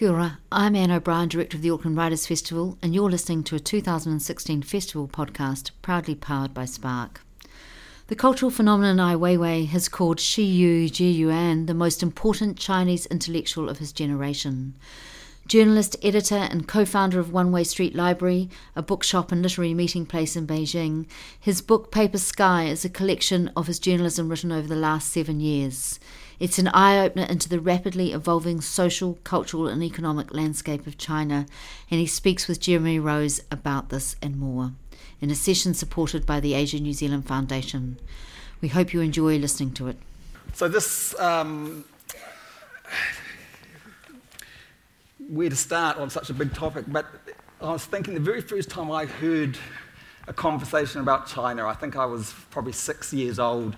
Kia ora. I'm Anne O'Brien, Director of the Auckland Writers Festival, and you're listening to a 2016 festival podcast proudly powered by Spark. The cultural phenomenon Ai Weiwei has called Xu Zhiyuan the most important Chinese intellectual of his generation. Journalist, editor, and co founder of One Way Street Library, a bookshop and literary meeting place in Beijing, his book Paper Tiger is a collection of his journalism written over the last seven years. It's an eye opener into the rapidly evolving social, cultural, and economic landscape of China, and he speaks with Jeremy Rose about this and more in a session supported by the Asia New Zealand Foundation. We hope you enjoy listening to it. So, this, um, where to start on such a big topic, but I was thinking the very first time I heard a conversation about China, I think I was probably six years old,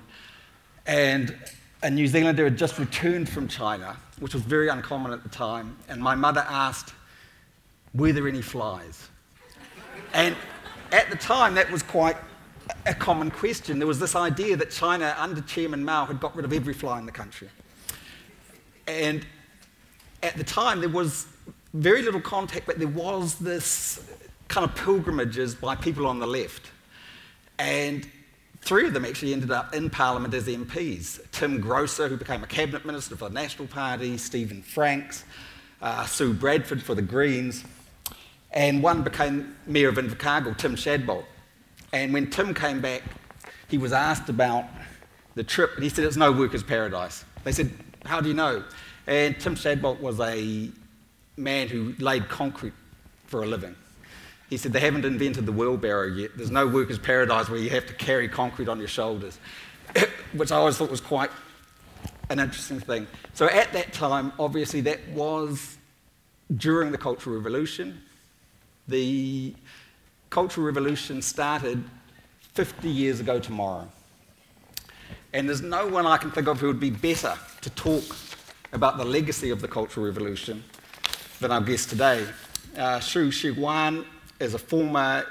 and a New Zealander had just returned from China, which was very uncommon at the time, and my mother asked, Were there any flies? And at the time, that was quite a common question. There was this idea that China, under Chairman Mao, had got rid of every fly in the country. And at the time, there was very little contact, but there was this kind of pilgrimages by people on the left. And three of them actually ended up in Parliament as MPs. Tim Groser, who became a cabinet minister for the National Party, Stephen Franks, uh, Sue Bradford for the Greens, and one became Mayor of Invercargill, Tim Shadbolt. And when Tim came back, he was asked about the trip, and he said it's no workers' paradise. They said, How do you know? And Tim Shadbolt was a man who laid concrete for a living. He said, They haven't invented the wheelbarrow yet. There's no workers' paradise where you have to carry concrete on your shoulders, which I always thought was quite an interesting thing. So at that time, obviously, that was during the Cultural Revolution. The Cultural Revolution started 50 years ago tomorrow. And there's no one I can think of who would be better to talk about the legacy of the Cultural Revolution than our guest today. Uh, Xu Zhiyuan is a former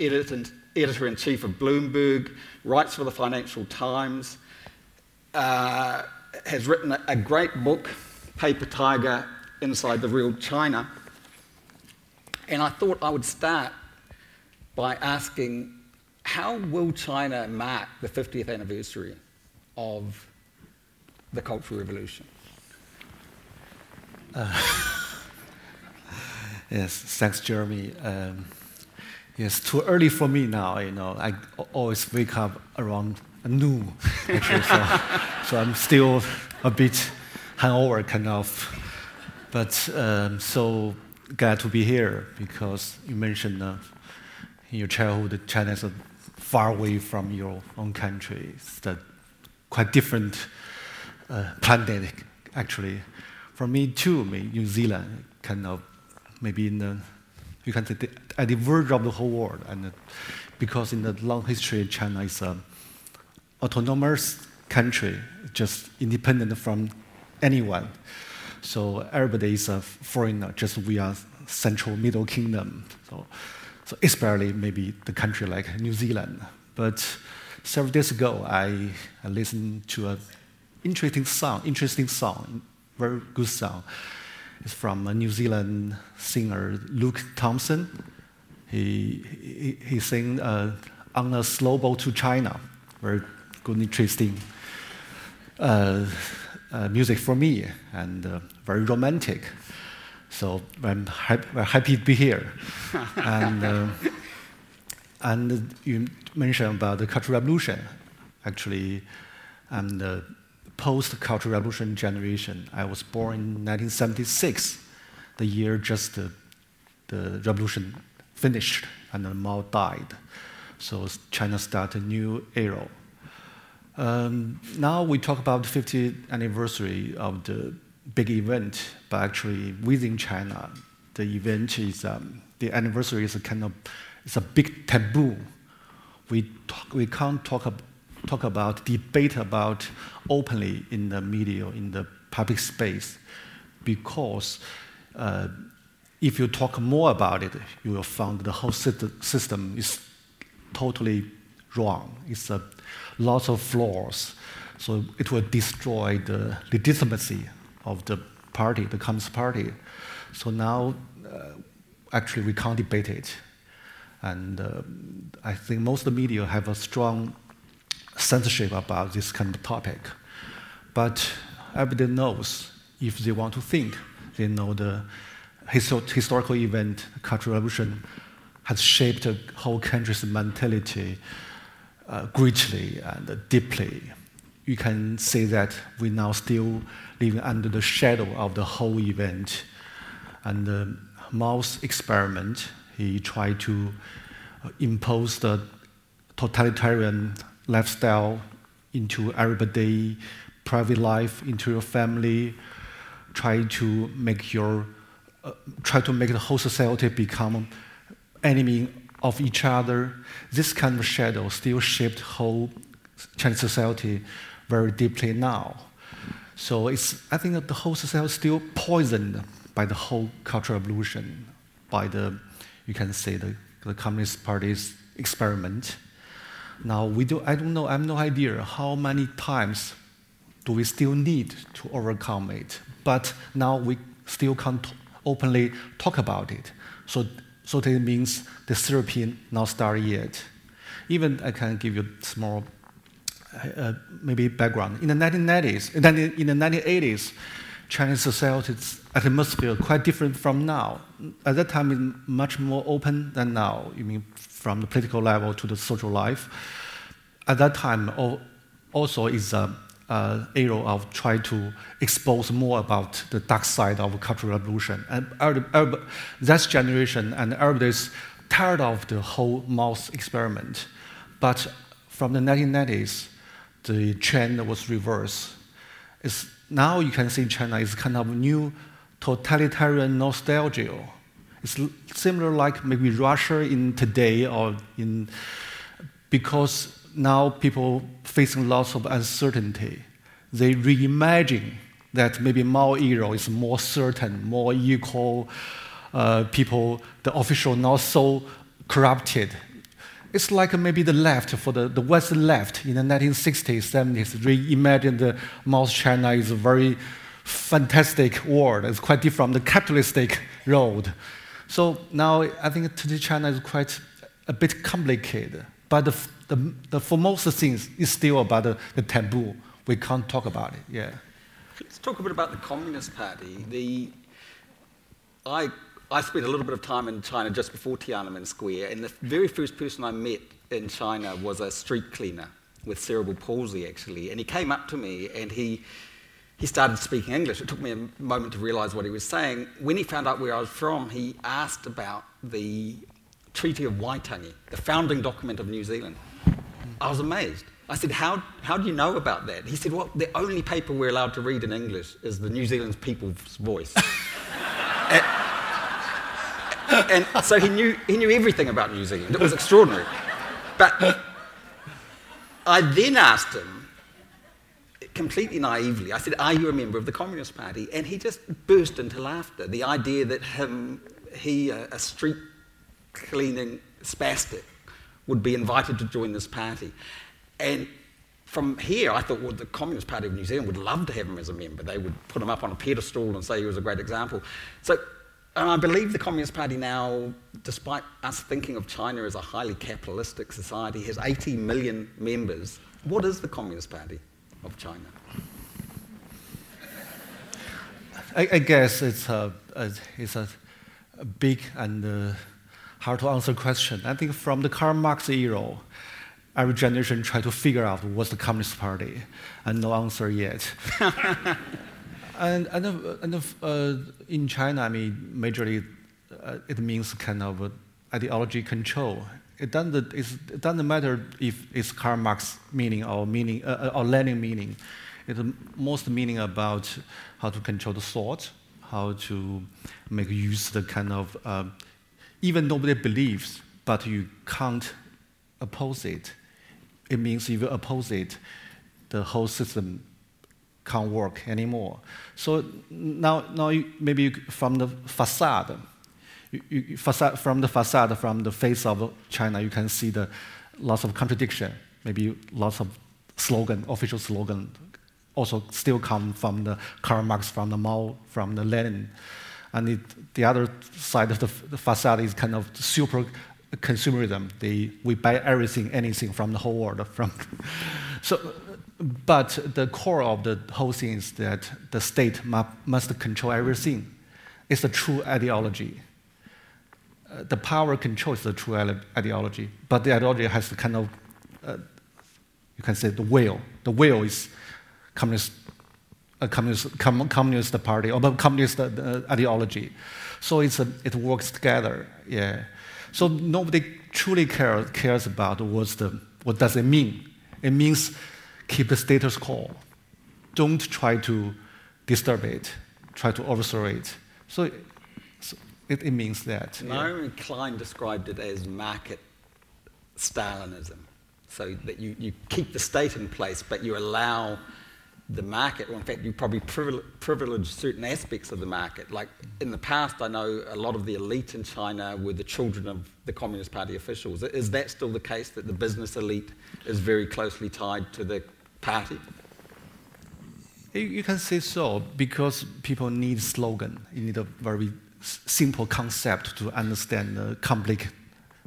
editor in chief of Bloomberg, writes for the Financial Times, uh, has written a, a great book, Paper Tiger Inside the Real China. And I thought I would start by asking how will China mark the 50th anniversary of the Cultural Revolution? Uh, yes, thanks, Jeremy. Um, yes, too early for me now. You know, I always wake up around noon, actually, so, so I'm still a bit hungover, kind of. But um, so glad to be here because you mentioned uh, in your childhood China is far away from your own country. It's a quite different uh, planet, actually. For me too, New Zealand kind of maybe in the you can say the, at the verge of the whole world, and uh, because in the long history, China is an autonomous country, just independent from anyone. So everybody is a foreigner, just we are central middle kingdom. So, so especially maybe the country like New Zealand. But several days ago, I, I listened to an interesting song, interesting song, very good song. It's from a New Zealand singer, Luke Thompson. He, he, he sang uh, on a slow boat to China, very good, interesting. Uh, uh, music for me and uh, very romantic. So I'm happy, happy to be here. and, uh, and you mentioned about the Cultural Revolution. Actually, I'm the post-Cultural Revolution generation. I was born in 1976, the year just the, the revolution finished and Mao died. So China started a new era um, now we talk about the 50th anniversary of the big event, but actually within China, the event is um, the anniversary is a kind of it's a big taboo. We talk, we can't talk ab- talk about debate about openly in the media in the public space because uh, if you talk more about it, you will find the whole system is totally wrong. It's a lots of flaws. So it will destroy the legitimacy of the party, the Communist Party. So now, uh, actually, we can't debate it. And uh, I think most of the media have a strong censorship about this kind of topic. But everybody knows if they want to think, they know the histo- historical event, Cultural Revolution, has shaped the whole country's mentality uh, greatly and deeply. You can say that we now still living under the shadow of the whole event. And the Mao's experiment, he tried to uh, impose the totalitarian lifestyle into everyday private life, into your family, try to make your uh, try to make the whole society become enemy of each other. This kind of shadow still shaped whole Chinese society very deeply now. So it's, I think that the whole society is still poisoned by the whole cultural revolution, by the, you can say, the, the Communist Party's experiment. Now, we do, I don't know, I have no idea how many times do we still need to overcome it. But now we still can't openly talk about it. So, so that means the therapy not started yet. Even I can give you small, uh, maybe background. In the 1990s, in the 1980s, Chinese society's atmosphere quite different from now. At that time, it's much more open than now. You mean from the political level to the social life. At that time, also is a uh, era of trying to expose more about the dark side of cultural revolution. And that generation and everybody's tired of the whole Mao's experiment. But from the 1990s, the trend was reversed. It's, now you can see China is kind of new totalitarian nostalgia. It's similar like maybe Russia in today or in because now people facing lots of uncertainty. They reimagine that maybe Mao era is more certain, more equal. Uh, people, the official not so corrupted. It's like maybe the left, for the, the Western left in the 1960s, 70s, reimagined the Mao's China is a very fantastic world. It's quite different from the capitalistic road. So now I think today China is quite a bit complicated. But the, the, the, for most things, it's still about the, the taboo. We can't talk about it. Yeah. Let's talk a bit about the Communist Party. The, I, I spent a little bit of time in China just before Tiananmen Square, and the very first person I met in China was a street cleaner with cerebral palsy, actually. And he came up to me and he, he started speaking English. It took me a moment to realize what he was saying. When he found out where I was from, he asked about the Treaty of Waitangi, the founding document of New Zealand. I was amazed. I said, how, how do you know about that? He said, Well, the only paper we're allowed to read in English is the New Zealand People's Voice. and, and, so he knew, he knew everything about New Zealand. It was extraordinary. But I then asked him, completely naively, I said, Are you a member of the Communist Party? And he just burst into laughter. The idea that him, he, a, street cleaning spastic would be invited to join this party. And from here, I thought, well, the Communist Party of New Zealand would love to have him as a member. They would put him up on a pedestal and say he was a great example. So and I believe the Communist Party now, despite us thinking of China as a highly capitalistic society, has 80 million members. What is the Communist Party of China? I, I guess it's a, a, it's a, big and uh, hard to answer question. I think from the Karl Marx era, every generation try to figure out what's the Communist Party, and no answer yet. and and, and uh, in China, I mean, majorly, uh, it means kind of ideology control. It doesn't, it doesn't matter if it's Karl Marx meaning or meaning uh, uh, or Lenin meaning. It's most meaning about how to control the thought, how to make use the kind of uh, even nobody believes, but you can't oppose it. It means if you oppose it, the whole system can't work anymore. So now, now you, maybe from the facade, you, you, facade, from the facade, from the face of China, you can see the lots of contradiction, maybe lots of slogan, official slogan also still come from the Karl Marx, from the Mao, from the Lenin. And it, the other side of the, the facade is kind of super consumerism. They, we buy everything, anything from the whole world. From so, but the core of the whole thing is that the state must, must control everything. It's a true ideology. Uh, the power control is the true ideology, but the ideology has the kind of, uh, you can say, the will. The will is communist, a communist, com, communist party or communist uh, ideology. So it's a, it works together. Yeah. So nobody truly care, cares about what's the, what does it mean. It means keep the status quo. Don't try to disturb it. Try to overthrow it. So it, it, means that. Naomi yeah. Klein described it as market Stalinism. So that you, you keep the state in place, but you allow the market, or in fact, you probably privilege certain aspects of the market. Like in the past, I know a lot of the elite in China were the children of the Communist Party officials. Is that still the case that the business elite is very closely tied to the party? You can say so because people need slogan. You need a very simple concept to understand the complex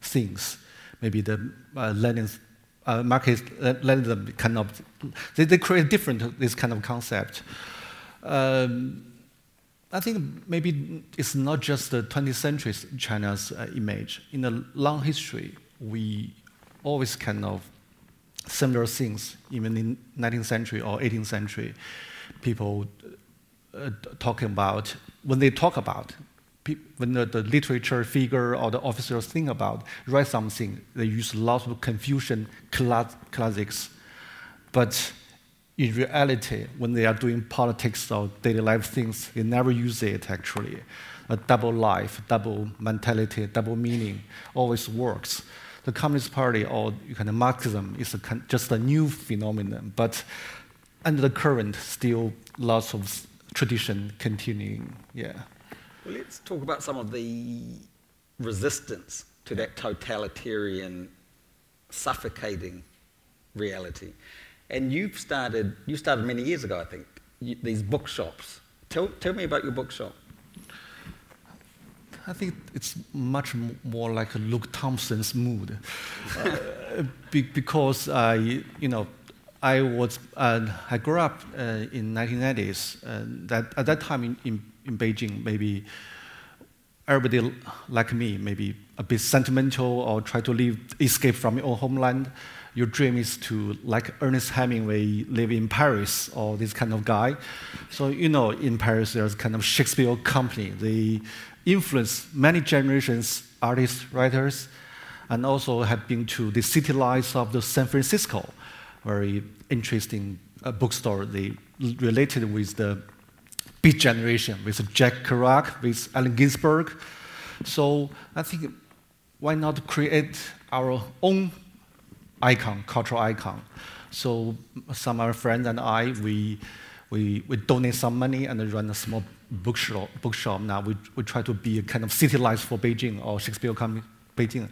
things. Maybe the uh, Lenin's uh, let, them kind of they, they create different this kind of concept. Um, I think maybe it's not just the 20th century China's uh, image. In the long history, we always kind of similar things. Even in 19th century or 18th century, people uh, talking about when they talk about when the, the, literature figure or the officers think about write something, they use lots of Confucian classics. But in reality, when they are doing politics or daily life things, they never use it actually. A double life, double mentality, double meaning always works. The Communist Party or kind of Marxism is a, just a new phenomenon, but under the current, still lots of tradition continuing. Yeah. Let's talk about some of the resistance to that totalitarian, suffocating reality. And you've started, you started many years ago, I think, you, these bookshops. Tell, tell me about your bookshop. I think it's much more like a Luke Thompson's mood, uh, be, because I, you know, I was, uh, I grew up uh, in 1990s. and that at that time in, in in Beijing, maybe everybody like me, maybe a bit sentimental or try to live, escape from your own homeland. Your dream is to, like Ernest Hemingway, live in Paris or this kind of guy. So, you know, in Paris, there's kind of Shakespeare company. They influence many generations, artists, writers, and also have been to the city lights of the San Francisco, very interesting uh, bookstore. They related with the Beat Generation with Jack Kerouac, with Allen Ginsberg. So I think why not create our own icon, cultural icon? So some of our friends and I, we, we, we donate some money and run a small bookshop. bookshop. Now we, we try to be a kind of city lights for Beijing or Shakespeare Company Beijing.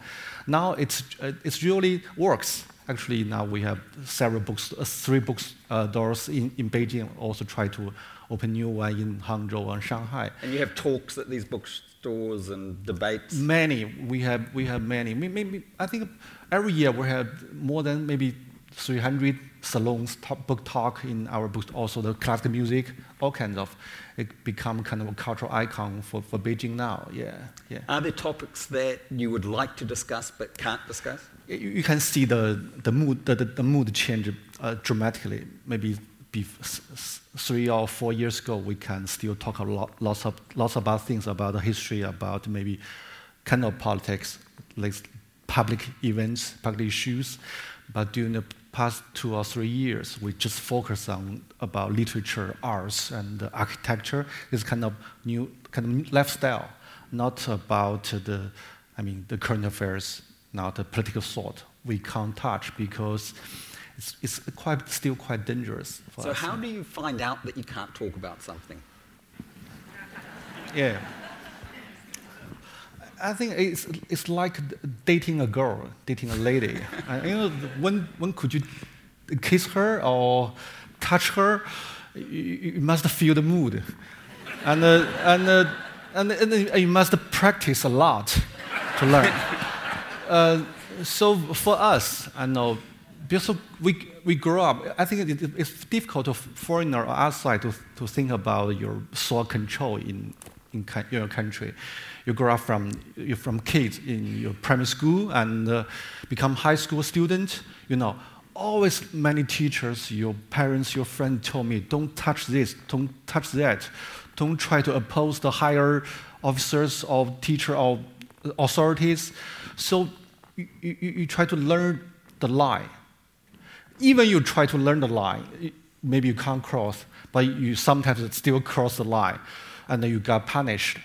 Now it's, uh, it really works. Actually, now we have several books, uh, three books uh, doors in, in Beijing. Also try to open new one in Hangzhou and Shanghai. And you have talks at these bookstores and debates. Many. We have we have many. Maybe I think every year we have more than maybe 300 salons, talk, book talk in our books. Also the classical music, all kinds of. It become kind of a cultural icon for, for Beijing now. Yeah, yeah. Are there topics that you would like to discuss but can't discuss? You, you can see the, the mood the, the, the mood change uh, dramatically. Maybe three or four years ago, we can still talk a lot, lots, of, lots about things about the history, about maybe kind of politics, like public events, public issues. But during the past two or three years, we just focus on about literature, arts, and architecture. This kind of new kind of lifestyle, not about the, I mean, the current affairs, not the political thought. We can't touch because it's, it's quite, still quite dangerous. so, us. how do you find out that you can't talk about something? Yeah. I think it's, it's like dating a girl, dating a lady. you know, when, when could you kiss her or touch her, you, you must feel the mood. and, uh, and, uh, and, and, you must practice a lot to learn. uh, so for us, I know, because we, we grow up, I think it, it's difficult for foreigner or outside to, to think about your soil control in, in your country. You grow up from, you're from kids in your primary school and uh, become high school student, you know, always many teachers, your parents, your friends told me, don't touch this, don't touch that. Don't try to oppose the higher officers or teacher or authorities. So you, you, you try to learn the lie. Even you try to learn the lie, maybe you can't cross, but you sometimes still cross the line, and you got punished.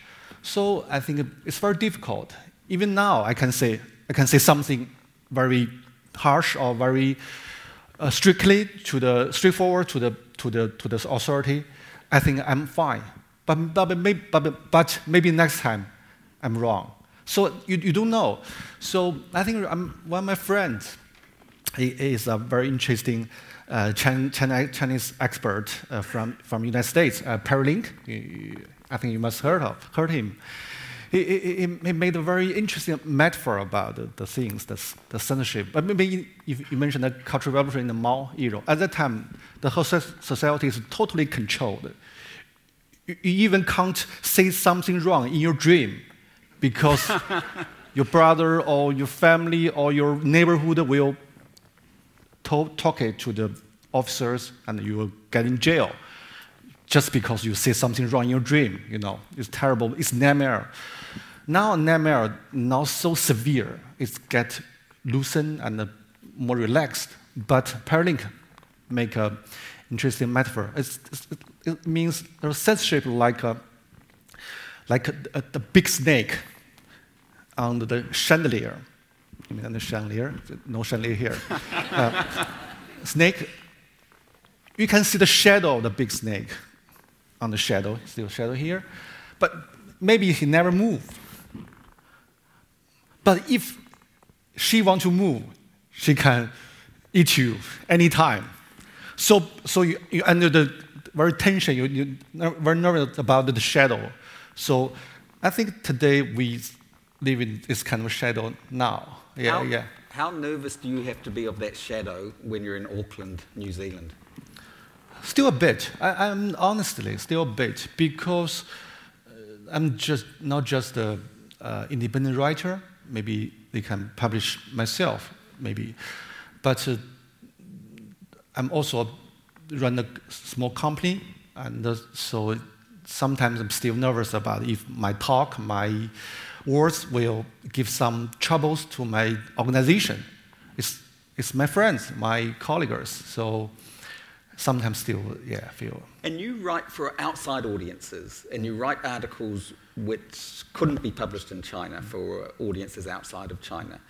So I think it's very difficult. Even now, I can say I can say something very harsh or very uh, strictly to the straightforward to the to the to the authority. I think I'm fine. But, but, maybe, but, but maybe next time I'm wrong. So you, you don't know. So I think I'm, one of my friends he is a very interesting Chinese expert uh, from from United States, uh, Perry Link. I think you must heard of heard him. He, he, he made a very interesting metaphor about the, the things, the, the censorship. But maybe if you mentioned the Cultural Revolution in the Mao era, at that time, the whole society is totally controlled. You, you even can't say something wrong in your dream because your brother or your family or your neighborhood will talk, talk it to the officers and you will get in jail just because you say something wrong in your dream. You know, it's terrible. It's nightmare. Now nightmare not so severe. It's get loosened and uh, more relaxed. But Perry Link make a interesting metaphor. It's, it means there's censorship like a like a, a, a big snake on the chandelier. You mean the chandelier? No chandelier here. uh, snake. You can see the shadow of the big snake on the shadow, still shadow here. But maybe he never moved. But if she want to move, she can eat you anytime. So, so you, you under the very tension, you, you very nervous about the shadow. So I think today we live in this kind of shadow now. Yeah, how, yeah. How nervous do you have to be of that shadow when you're in Auckland, New Zealand? Still a bit. I, am honestly still a bit because uh, I'm just not just an uh, independent writer. Maybe they can publish myself, maybe, but uh, I'm also run a small company, and uh, so sometimes I'm still nervous about if my talk, my words will give some troubles to my organization. It's, it's my friends, my colleagues. So sometimes still, yeah, feel. And you write for outside audiences, and you write articles which couldn't be published in China for audiences outside of China.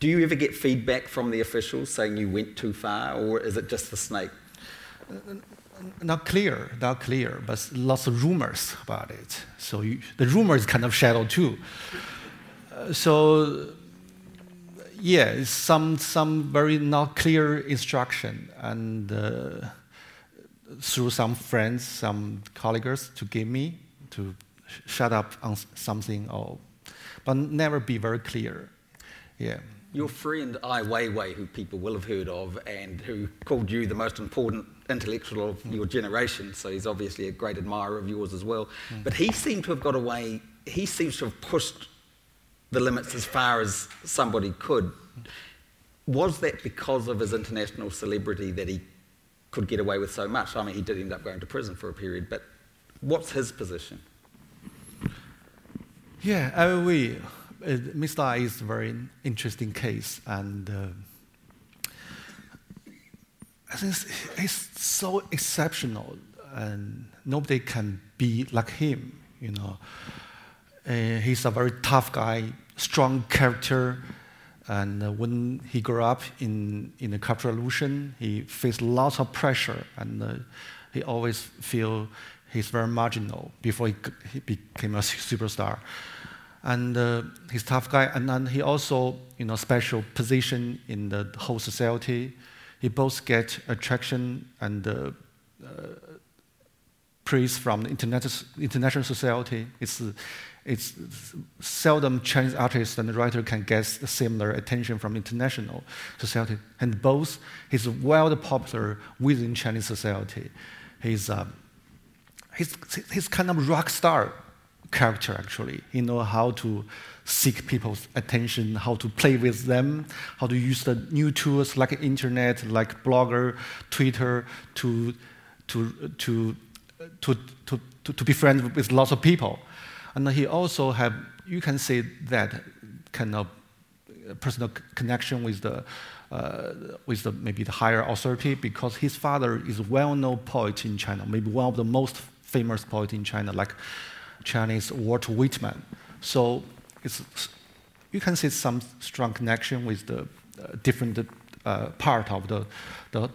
Do you ever get feedback from the officials saying you went too far, or is it just the snake? Uh, uh, Not clear, not clear, but lots of rumors about it. So you, the rumor is kind of shadow too. Uh, so yeah, some some very not clear instruction and. Uh, through some friends, some colleagues to give me to shut up on something, or, but never be very clear. Yeah. Your friend Ai Weiwei, who people will have heard of, and who called you the most important intellectual of your generation, so he's obviously a great admirer of yours as well. Mm. But he seemed to have got away, he seems to have pushed the limits as far as somebody could. Was that because of his international celebrity that he could get away with so much. I mean, he did end up going to prison for a period, but what's his position? Yeah, I agree. Uh, Mr. Ai is a very interesting case, and uh, he's so exceptional, and nobody can be like him. You know, uh, he's a very tough guy, strong character, and uh, when he grew up in, in the Cultural Revolution, he faced lots of pressure, and uh, he always feel he's very marginal before he, he became a superstar. And uh, he's tough guy, and then he also, you know, special position in the whole society. He both get attraction and uh, praise from the international society. It's, it's seldom Chinese artists and writer can get similar attention from international society. And both, he's well popular within Chinese society. He's, uh, he's, he's kind of rock star character, actually. He know how to seek people's attention, how to play with them, how to use the new tools like internet, like Blogger, Twitter, to, to, to to, to, to, to be friends with lots of people. And he also have, you can say that kind of personal connection with the, uh, with the, maybe the higher authority because his father is a well-known poet in China, maybe one of the most famous poet in China, like Chinese Walt Whitman. So it's, you can see some strong connection with the uh, different uh, part of the, the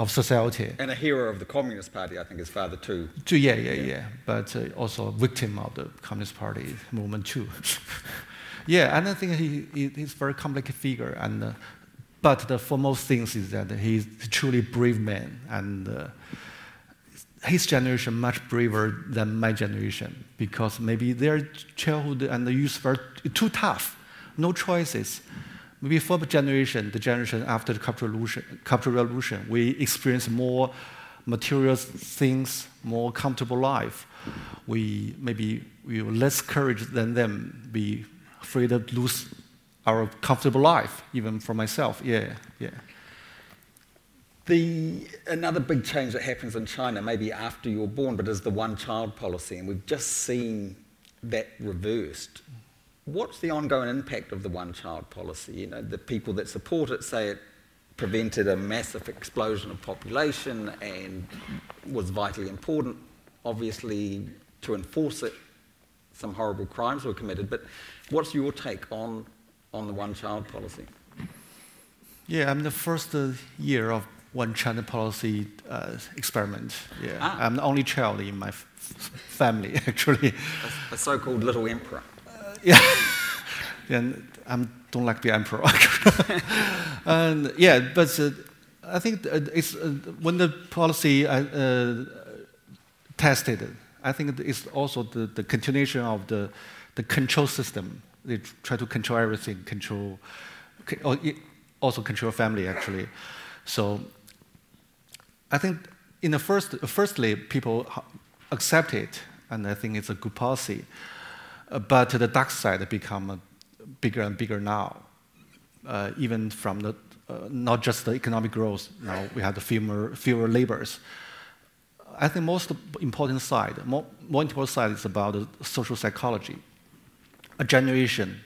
of society. And a hero of the Communist Party, I think, his father too. too yeah, yeah, yeah, yeah. But uh, also a victim of the Communist Party movement too. yeah, and I think he, he, he's a very complicated figure. And, uh, but the foremost thing is that he's a truly brave man. And uh, his generation much braver than my generation because maybe their childhood and the youth were too tough, no choices. Maybe for the generation, the generation after the Cultural Revolution, Cultural Revolution we experience more material things, more comfortable life. We maybe we have less courage than them. Be afraid to lose our comfortable life, even for myself. Yeah, yeah. The, another big change that happens in China, maybe after you're born, but is the one child policy, and we've just seen that reversed what's the ongoing impact of the one child policy? You know, the people that support it say it prevented a massive explosion of population and was vitally important. Obviously, to enforce it, some horrible crimes were committed. But what's your take on, on the one child policy? Yeah, I'm the first uh, year of one China policy uh, experiment. Yeah, ah. I'm the only child in my f- family, actually. A, a so called little emperor yeah, and I don't like the emperor. and yeah, but uh, I think it's uh, when the policy uh, uh, tested. I think it's also the, the continuation of the the control system. They try to control everything, control, also control family actually. So I think in the first, firstly, people accept it, and I think it's a good policy. But the dark side become bigger and bigger now. Uh, even from the uh, not just the economic growth, now we have fewer, fewer laborers. I think most important side, more, more important side is about social psychology. A generation,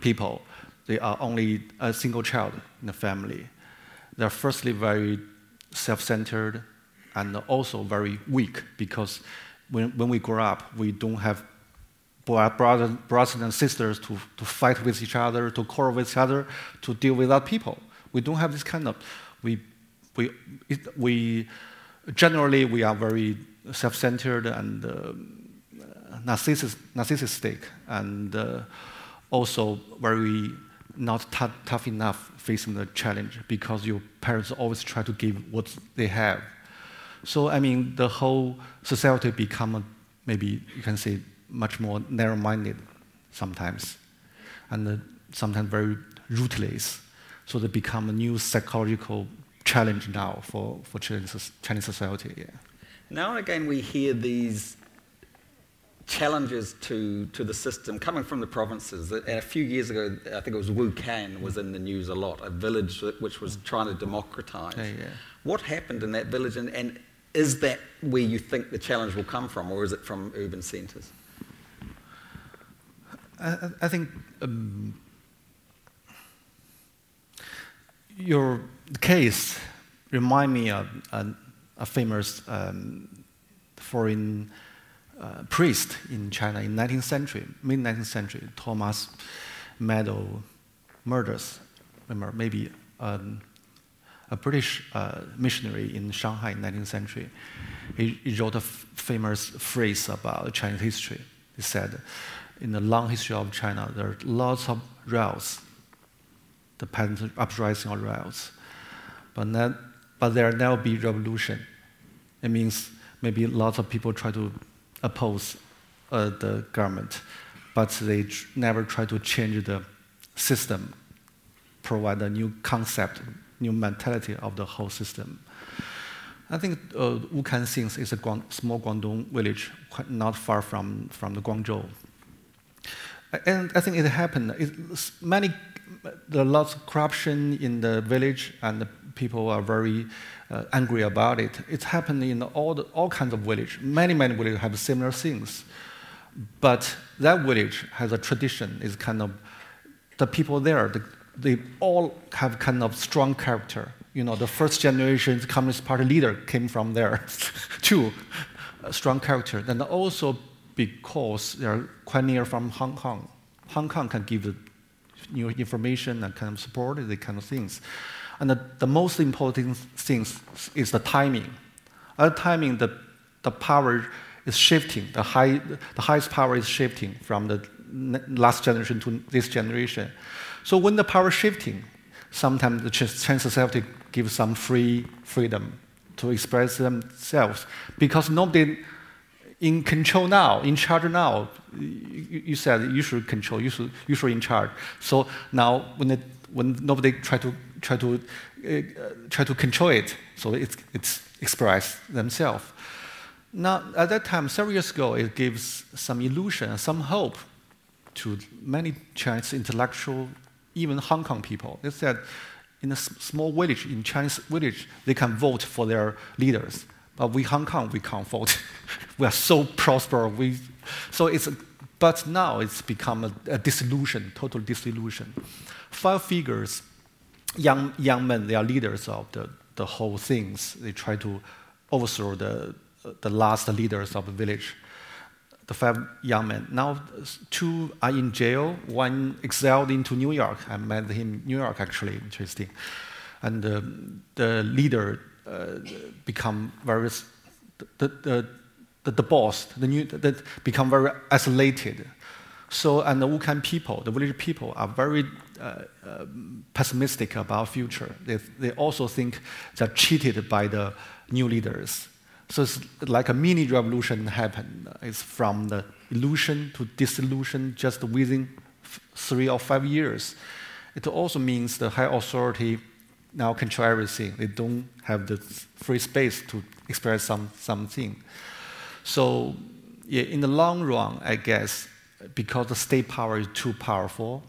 people, they are only a single child in the family. They're firstly very self-centered and also very weak because when, when we grow up, we don't have brothers, brothers and sisters to, to fight with each other, to quarrel with each other, to deal with other people. We don't have this kind of, we, we, it, we generally we are very self-centered and uh, narcissist, narcissistic and uh, also very not tough enough facing the challenge because your parents always try to give what they have. So I mean, the whole society become maybe you can say much more narrow minded sometimes, and uh, sometimes very rootless. So they become a new psychological challenge now for, for Chinese, Chinese society. Yeah. Now and again, we hear these challenges to, to the system coming from the provinces. And a few years ago, I think it was Wukan was in the news a lot, a village which was trying to democratize. Yeah, yeah. What happened in that village, and, and is that where you think the challenge will come from, or is it from urban centres? I, I think um, your case remind me of a, a famous um, foreign uh, priest in China in 19th century, mid 19th century, Thomas Meadow murders. Remember, maybe um, a British uh, missionary in Shanghai in 19th century. He, he wrote a famous phrase about Chinese history. He said, in the long history of China, there are lots of riots, the peasant uprising of riots. But, but there will never be revolution. It means maybe lots of people try to oppose uh, the government, but they tr- never try to change the system, provide a new concept, new mentality of the whole system. I think uh, Wukan Sings is a Guang, small Guangdong village, not far from, from the Guangzhou. And I think it happened. It, many, there are lots of corruption in the village, and the people are very uh, angry about it. It's happened in all, the, all kinds of villages. Many, many villages have similar things. But that village has a tradition, is kind of, the people there, the, they all have kind of strong character. You know, the first generation Communist Party leader came from there, too, a strong character. And also because they're quite near from Hong Kong. Hong Kong can give the new information and kind of support the kind of things. And the, the most important thing is the timing. At the timing, the, the power is shifting. The, high, the highest power is shifting from the last generation to this generation. So when the power is shifting, sometimes the chances have to give some free freedom to express themselves because nobody in control now, in charge now. You, you said you should control, you should, you should in charge. So now when, it, when nobody try to try to uh, try to control it, so it's it's express themselves. Now at that time, several years ago, it gives some illusion, some hope to many Chinese intellectual, even Hong Kong people. They said in a small village, in Chinese village, they can vote for their leaders. But we Hong Kong, we can't vote. we are so prosperous. We, so it's, but now it's become a, a disillusion, total disillusion. Five figures, young, young men, they are leaders of the, the whole things. They try to overthrow the, the last leaders of the village. The five young men. Now, two are in jail, one exiled into New York. I met him in New York, actually, interesting. And uh, the leader uh, become very, the, the, the, the boss, the new, that become very isolated. So, and the Wukan people, the village people, are very uh, uh, pessimistic about future. They, they also think they're cheated by the new leaders. So it's like a mini revolution happened. It's from the illusion to disillusion just within three or five years. It also means the high authority now control everything. They don't have the free space to express some, something. So yeah, in the long run, I guess, because the state power is too powerful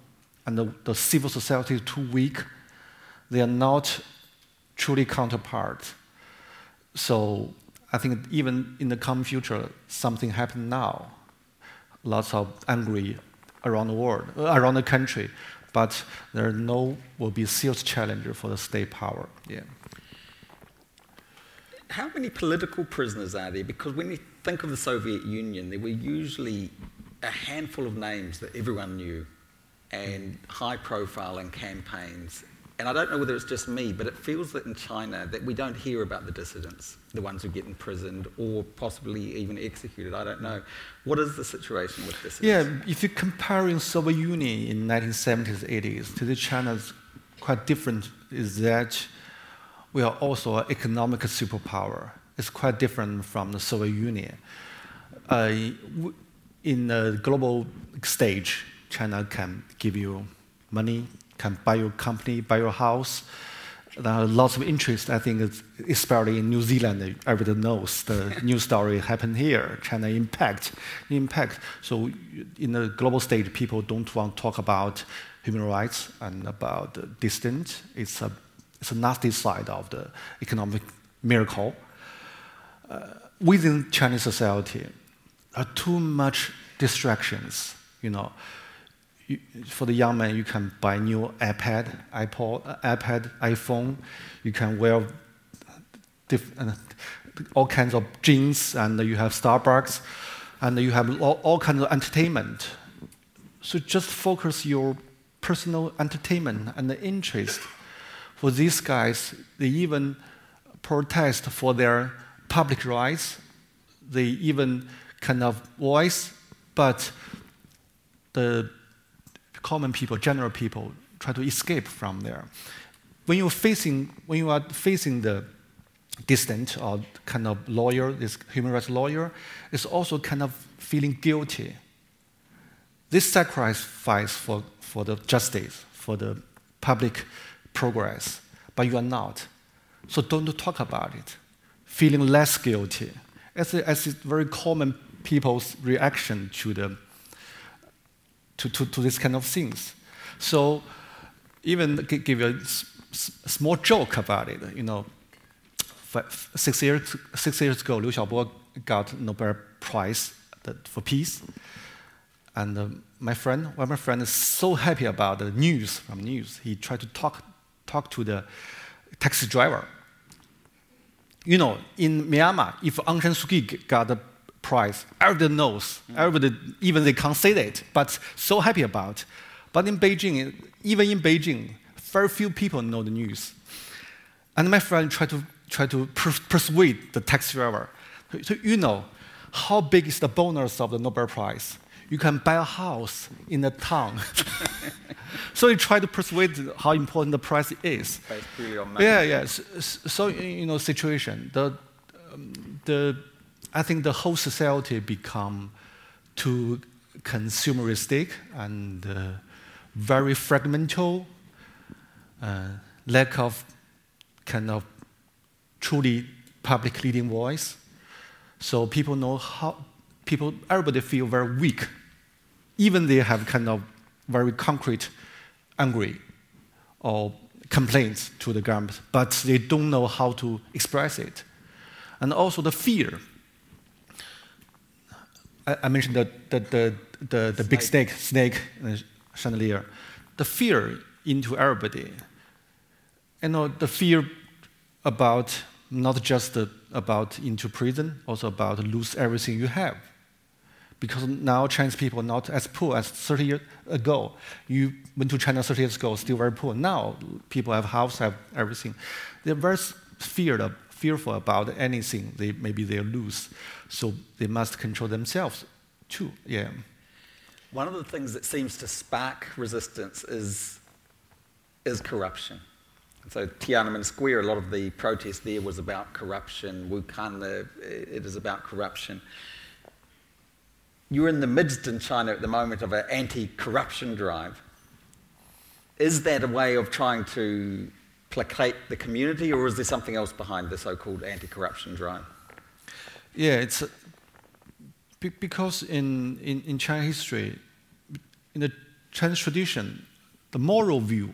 and the, the civil society is too weak, they are not truly counterparts. So I think even in the coming future, something happened now. Lots of angry around the world, around the country but there no will be serious challenger for the state power. Yeah. How many political prisoners are there? Because when you think of the Soviet Union, there were usually a handful of names that everyone knew and high profile and campaigns and I don't know whether it's just me, but it feels that in China that we don't hear about the dissidents, the ones who get imprisoned or possibly even executed. I don't know. What is the situation with dissidents? Yeah, if you're comparing Soviet Union in 1970s, 80s to the China's quite different is that we are also an economic superpower. It's quite different from the Soviet Union. Uh, in the global stage, China can give you money, can buy your company, buy your house. There are lots of interest, I think, especially in New Zealand. Everybody knows the news story happened here, China impact. impact. So in the global stage, people don't want to talk about human rights and about the distance. It's a, it's a nasty side of the economic miracle. Uh, within Chinese society, are too much distractions, you know you, for the young man, you can buy new iPad, iPod, iPad, iPhone. You can wear diff, uh, all kinds of jeans, and you have Starbucks, and you have all, all kinds of entertainment. So just focus your personal entertainment and interest. For these guys, they even protest for their public rights. They even kind of voice, but the common people, general people, try to escape from there. When you're facing, when you are facing the distant or kind of lawyer, this human rights lawyer, is also kind of feeling guilty. This sacrifice for, for the justice, for the public progress, but you are not. So don't talk about it. Feeling less guilty. As, a, as a very common people's reaction to, the, to, to, to this kind of things. So even give a small joke about it, you know, six years, six years ago, Liu Xiaobo got Nobel Prize for peace. And uh, my friend, one of my friends is so happy about the news from news. He tried to talk, talk to the taxi driver. You know, in Myanmar, if Aung San Suu Kyi got the prize, everybody knows. Everybody, even they can't say that, but so happy about. But in Beijing, even in Beijing, very few people know the news. And my friend tried to try to persuade the taxi driver. So you know, how big is the bonus of the Nobel Prize? You can buy a house in the town. so he tried to persuade how important the prize is. Yeah, yeah. So, so, you know, situation. The, um, the, I think the whole society become too consumeristic and uh, very fragmental. Uh, lack of kind of truly public leading voice. So people know how people, everybody feel very weak. Even they have kind of very concrete angry or complaints to the government, but they don't know how to express it. And also the fear. I, I mentioned the, the, the, the, the big snake, snake uh, chandelier. The fear into everybody. You know, the fear about not just about into prison, also about lose everything you have. Because now Chinese people are not as poor as 30 years ago. You went to China 30 years ago, still very poor. Now people have house, have everything. They're very feared, fearful about anything they maybe they lose. So they must control themselves too. Yeah. One of the things that seems to spark resistance is, is corruption. So Tiananmen Square, a lot of the protest there was about corruption. Wukan, it is about corruption. You're in the midst in China at the moment of an anti-corruption drive. Is that a way of trying to placate the community, or is there something else behind the so-called anti-corruption drive? Yeah, it's because in, in, in Chinese history, in the Chinese tradition, the moral view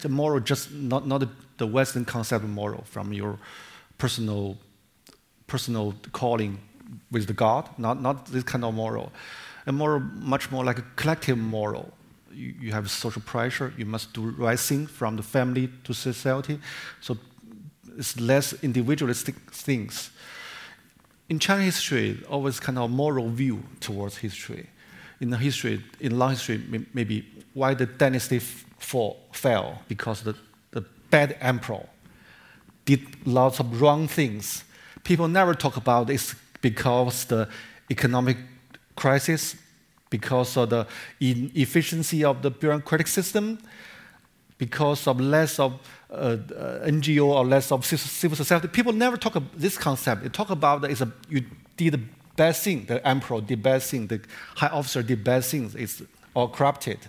the moral just not, not the Western concept of moral from your personal, personal calling with the God, not, not this kind of moral. A moral much more like a collective moral. You, you have social pressure, you must do right thing from the family to society. So it's less individualistic things. In Chinese history, always kind of moral view towards history. In the history, in long history, maybe why the dynasty fall, fell because the, the bad emperor did lots of wrong things. People never talk about this because the economic crisis, because of the inefficiency of the bureaucratic system, because of less of uh, uh, NGO or less of civil society. People never talk about this concept. They talk about it's a, you did the bad thing, the emperor did bad thing, the high officer did bad things, it's all corrupted.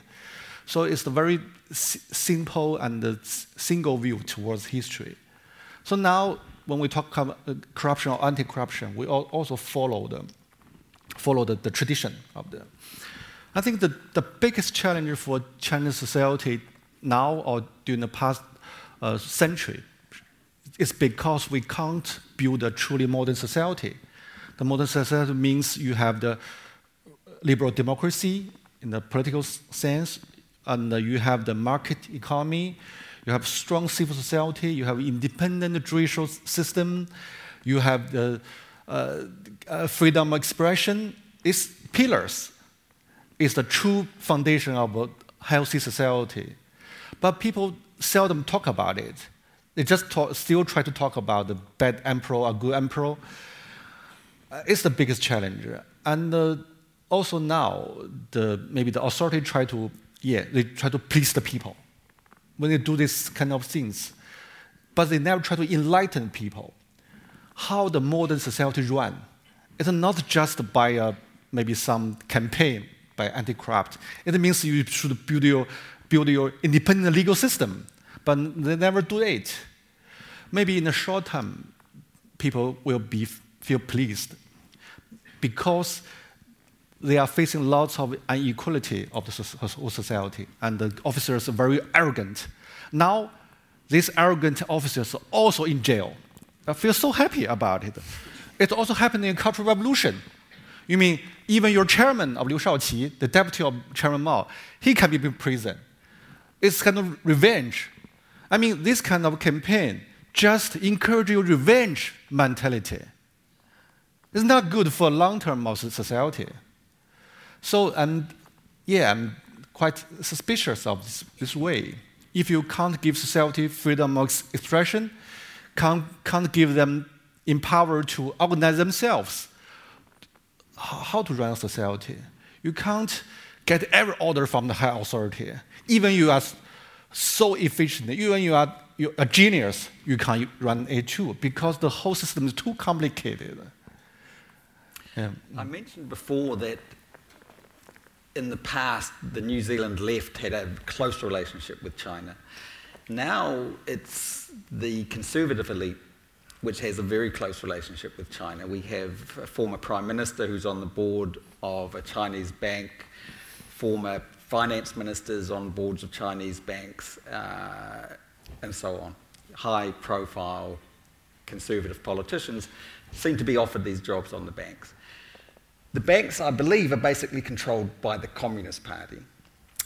So it's a very simple and single view towards history. So now, when we talk uh, corruption or anti-corruption, we also follow the, follow the, the tradition of the. I think the, the biggest challenge for Chinese society now or during the past uh, century is because we can't build a truly modern society. The modern society means you have the liberal democracy in the political sense, and you have the market economy, you have strong civil society, you have independent judicial system, you have the uh, uh, freedom of expression. These pillars is the true foundation of a healthy society. But people seldom talk about it. They just talk, still try to talk about the bad emperor or good emperor. Uh, it's the biggest challenge. And uh, also now, the, maybe the authority try to yeah, they try to please the people when they do these kind of things. But they never try to enlighten people. how the modern society run. It's not just by a, maybe some campaign by anti-corrupt. It means you should build your, build your independent legal system, but they never do it. Maybe in the short term, people will be, feel pleased because they are facing lots of inequality of the society, and the officers are very arrogant. Now, these arrogant officers are also in jail. I feel so happy about it. It also happened in Cultural Revolution. You mean even your chairman of Liu Shaoqi, the deputy of Chairman Mao, he can be in prison. It's kind of revenge. I mean, this kind of campaign just encourage your revenge mentality. It's not good for long term of society. So, and yeah, I'm quite suspicious of this, this way. If you can't give society freedom of expression, can't, can't give them empower to organize themselves, how to run a society? You can't get every order from the high authority. Even you are so efficient, even you are you're a genius, you can't run a too because the whole system is too complicated. Yeah. I mentioned before that in the past, the New Zealand left had a close relationship with China. Now it's the conservative elite which has a very close relationship with China. We have a former prime minister who's on the board of a Chinese bank, former finance ministers on boards of Chinese banks, uh, and so on. High profile conservative politicians seem to be offered these jobs on the banks. The banks, I believe, are basically controlled by the Communist Party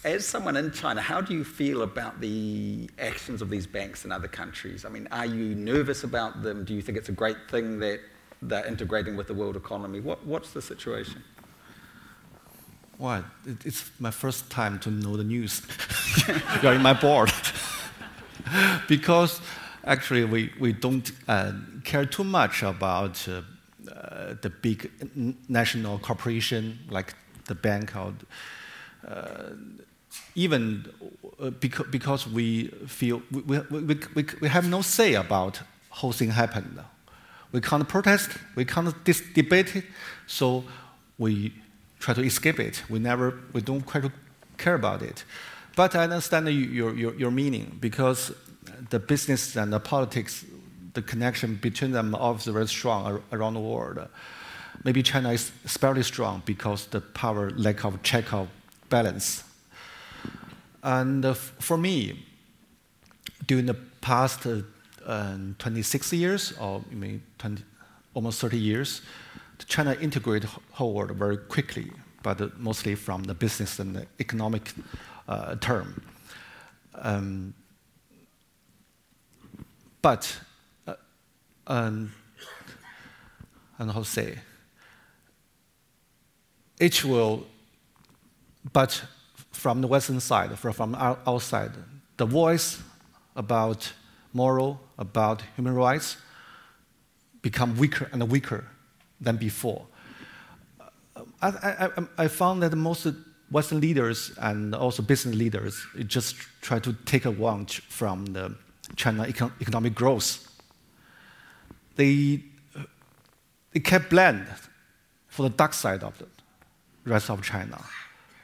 as someone in China, how do you feel about the actions of these banks in other countries? I mean, are you nervous about them? Do you think it's a great thing that they're integrating with the world economy? What, what's the situation? Well, it's my first time to know the news. You're in my board. because actually, we, we don't uh, care too much about uh, uh, the big national corporation like the bank or uh, even uh, because, because we feel we, we, we, we have no say about how things happen. We can't protest, we can't dis- debate it, so we try to escape it. We never, we don't quite care about it. But I understand your, your, your meaning because the business and the politics, the connection between them is very strong around the world. Maybe China is especially strong because the power lack of check of balance and for me, during the past uh, uh, 26 years, or mean 20, almost 30 years, China integrated whole world very quickly, but mostly from the business and the economic uh, term. Um, but, uh, um, and how say, it will, but from the Western side, from outside, the voice about moral, about human rights, become weaker and weaker than before. I, I, I um, found that most Western leaders and also business leaders just try to take a advantage from the China economic growth. They, they kept blame for the dark side of the rest of China.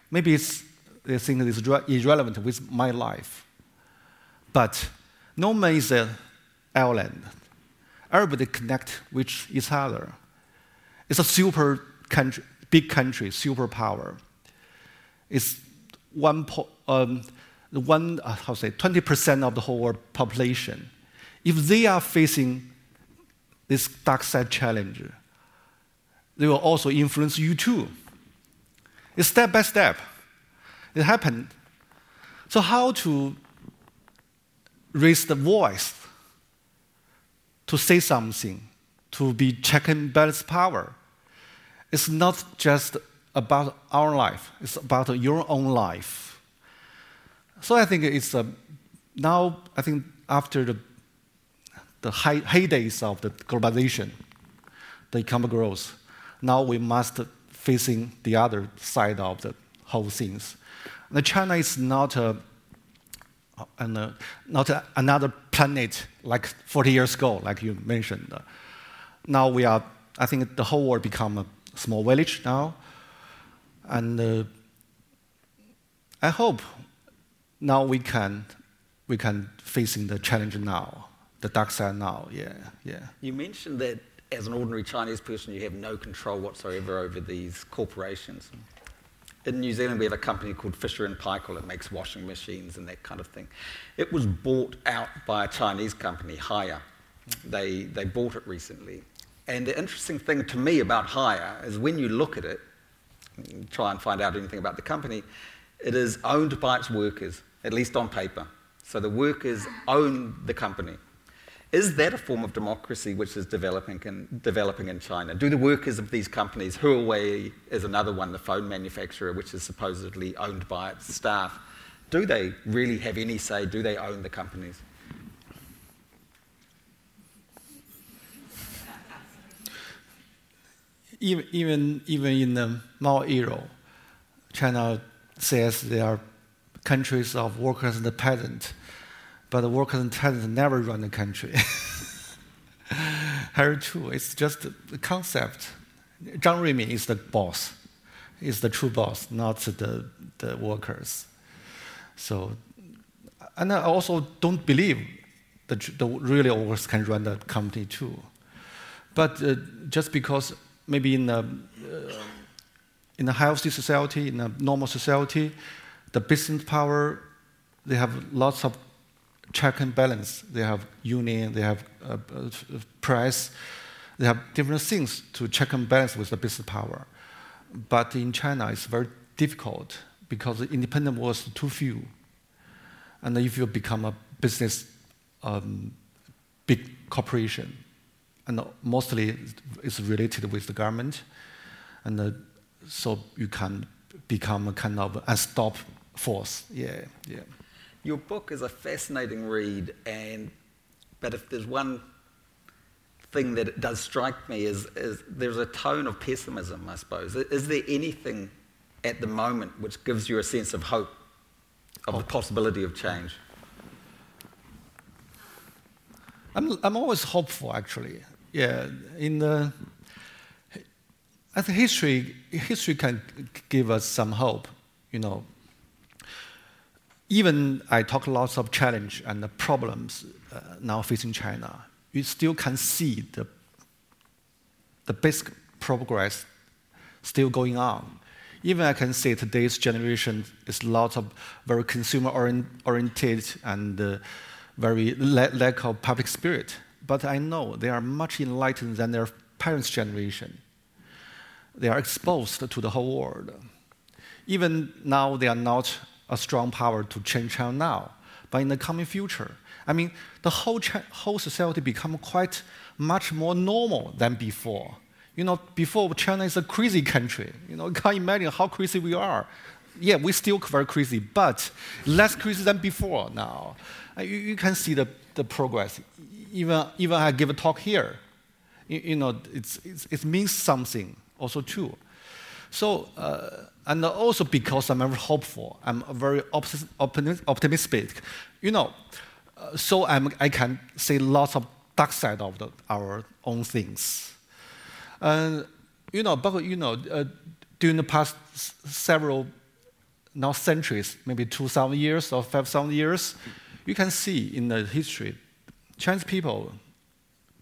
Maybe it's they think it is irrelevant with my life. But no man is an island. Everybody connect with each other. It's a super country, big country, superpower. It's one, um, one uh, how say, 20% of the whole world population. If they are facing this dark side challenge, they will also influence you too. It's step by step. It happened. So, how to raise the voice to say something, to be check and balance power? It's not just about our life, it's about your own life. So, I think it's a, now, I think after the, the heydays of the globalization, the economic growth, now we must facing the other side of the whole things. Now, China is not, a, an, uh, not a, another planet like 40 years ago, like you mentioned. now we are, I think the whole world become a small village now. And uh, I hope now we can, we can facing the challenge now, the dark side now, yeah, yeah. You mentioned that as an ordinary Chinese person, you have no control whatsoever over these corporations. In New Zealand, we have a company called Fisher and Paykel that makes washing machines and that kind of thing. It was bought out by a Chinese company, Haier. They, they bought it recently. And the interesting thing to me about Haier is when you look at it, try and find out anything about the company, it is owned by its workers, at least on paper. So the workers own the company. Is that a form of democracy which is developing in, developing in China? Do the workers of these companies, Huawei is another one, the phone manufacturer, which is supposedly owned by its staff, do they really have any say? Do they own the companies? Even, even, even in the Mao era, China says they are countries of workers and the peasant but the workers and peasants never run the country. Very true. It's just a concept. Zhang Ruimin is the boss, is the true boss, not the, the workers. So, and I also don't believe that the really workers can run the company too. But uh, just because maybe in a, uh, in a healthy society, in a normal society, the business power, they have lots of check and balance. They have union, they have uh, uh, price, they have different things to check and balance with the business power. But in China, it's very difficult because the independent was too few. And if you become a business, um, big corporation, and mostly it's related with the government, and uh, so you can become a kind of a stop force. Yeah, yeah. Your book is a fascinating read, and but if there's one thing that it does strike me is, is there's a tone of pessimism, I suppose. Is there anything at the moment which gives you a sense of hope, of hope. the possibility of change? I'm, I'm always hopeful, actually. Yeah, in the, I think history, history can give us some hope. You know, even I talk lots of challenge and the problems uh, now facing China, you still can see the, the basic progress still going on. Even I can say today's generation is lots of very consumer oriented and uh, very la- lack of public spirit. But I know they are much enlightened than their parents' generation. They are exposed to the whole world. Even now, they are not a strong power to change China now. But in the coming future, I mean, the whole, whole society become quite much more normal than before. You know, before China is a crazy country. You know, can't imagine how crazy we are. Yeah, we're still very crazy, but less crazy than before now. Uh, you, you can see the, the progress. Even, even I give a talk here. You, you know, it's, it's, it means something also too. So, uh, and also because I'm very hopeful, I'm very optimistic. You know, uh, so I'm, I can see lots of dark side of the, our own things. And you know, but you know, uh, during the past several now centuries, maybe 2,000 years or 5,000 years, you can see in the history, Chinese people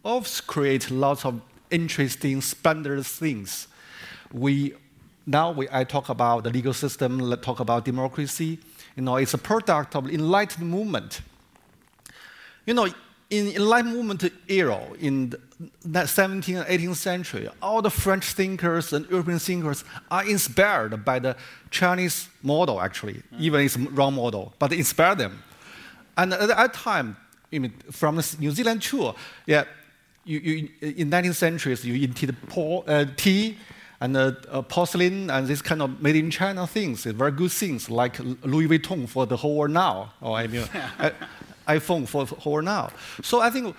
always create lots of interesting, splendid things. We now we, I talk about the legal system, let's talk about democracy. You know, it's a product of enlightened movement. You know, in enlightened movement era, in the 17th and 18th century, all the French thinkers and European thinkers are inspired by the Chinese model, actually, mm. even it's wrong model, but inspire them. And at that time, from the New Zealand tour, yeah, you, you, in 19th centuries, you invented uh, tea, and uh, uh, porcelain and this kind of made in China things, very good things like Louis Vuitton for the whole world now, or I mean, iPhone for the whole world now. So I think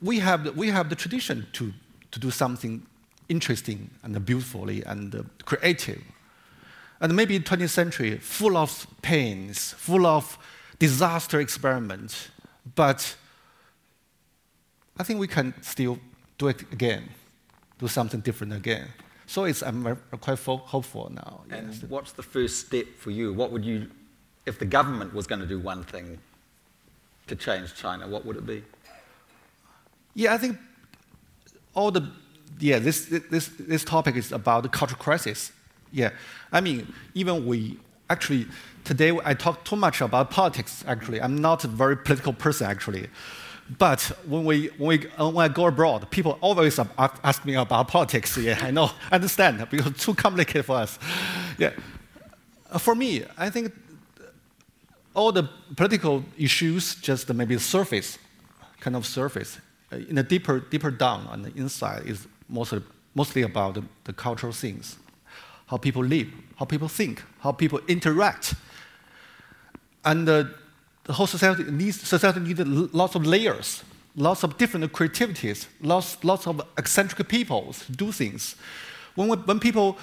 we have we have the tradition to to do something interesting and beautifully and uh, creative. And maybe 20th century, full of pains, full of disaster experiments, but I think we can still do it again, do something different again. So it's, I'm quite hopeful now. And yes. what's the first step for you? What would you, if the government was going to do one thing to change China, what would it be? Yeah, I think all the yeah this this this topic is about the cultural crisis. Yeah, I mean even we actually today I talk too much about politics. Actually, I'm not a very political person actually. But when we when we uh, when I go abroad, people always ask me about politics. Yeah, I know, I understand because it's too complicated for us. Yeah, Uh, for me, I think all the political issues just maybe surface, kind of surface. Uh, In the deeper, deeper down on the inside is mostly, mostly about the, the cultural things, how people live, how people think, how people interact. And uh, the whole society needs, society needs lots of layers, lots of different creativities, lots, lots of eccentric people to do things. When, we, when people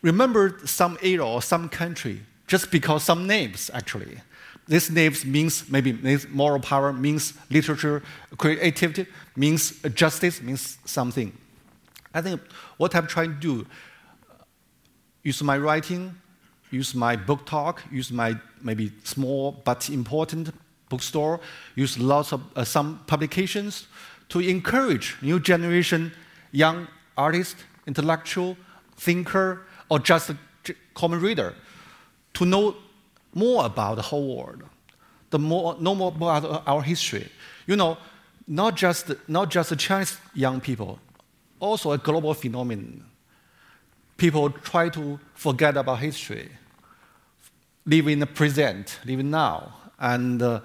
remember some era or some country just because some names actually. These names means maybe moral power, means literature, creativity, means justice, means something. I think what I'm trying to do, use my writing, use my book talk, use my maybe small but important bookstore, use lots of uh, some publications to encourage new generation, young artist, intellectual, thinker, or just a common reader to know more about the whole world, the more, know more about our history. You know, not just, not just the Chinese young people, also a global phenomenon. People try to forget about history, live in the present, live now, and uh,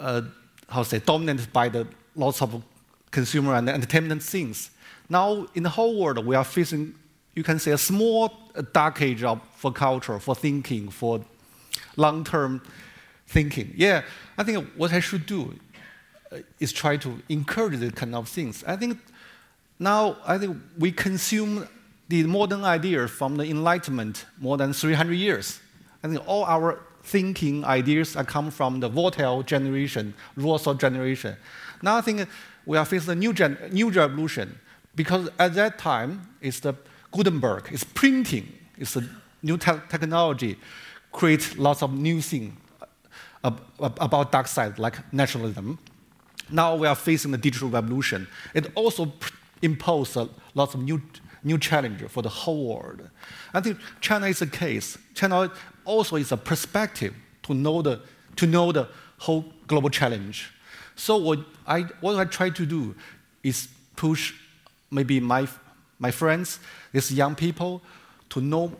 uh, how say, dominated by the lots of consumer and entertainment things. Now, in the whole world, we are facing, you can say, a small dark age of, for culture, for thinking, for long term thinking. Yeah, I think what I should do uh, is try to encourage the kind of things. I think now, I think we consume the modern ideas from the Enlightenment more than 300 years. I think all our thinking ideas are come from the Voltaire generation, Rousseau generation. Now I think we are facing a new, gen- new revolution because at that time it's the Gutenberg, it's printing, it's a new te- technology, create lots of new things uh, ab- about dark side like nationalism. Now we are facing the digital revolution. It also imposes lots of new, new challenge for the whole world. I think China is a case. China also is a perspective to know the, to know the whole global challenge. So what I, what I try to do is push maybe my, my friends, these young people, to know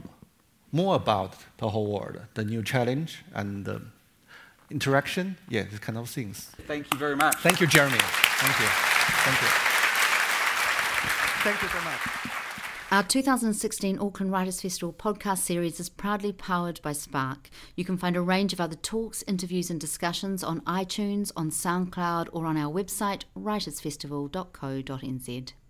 more about the whole world, the new challenge and the interaction, yeah, these kind of things. Thank you very much. Thank you, Jeremy. Thank you. Thank you. Thank you so much. Our 2016 Auckland Writers Festival podcast series is proudly powered by Spark. You can find a range of other talks, interviews, and discussions on iTunes, on SoundCloud, or on our website, writersfestival.co.nz.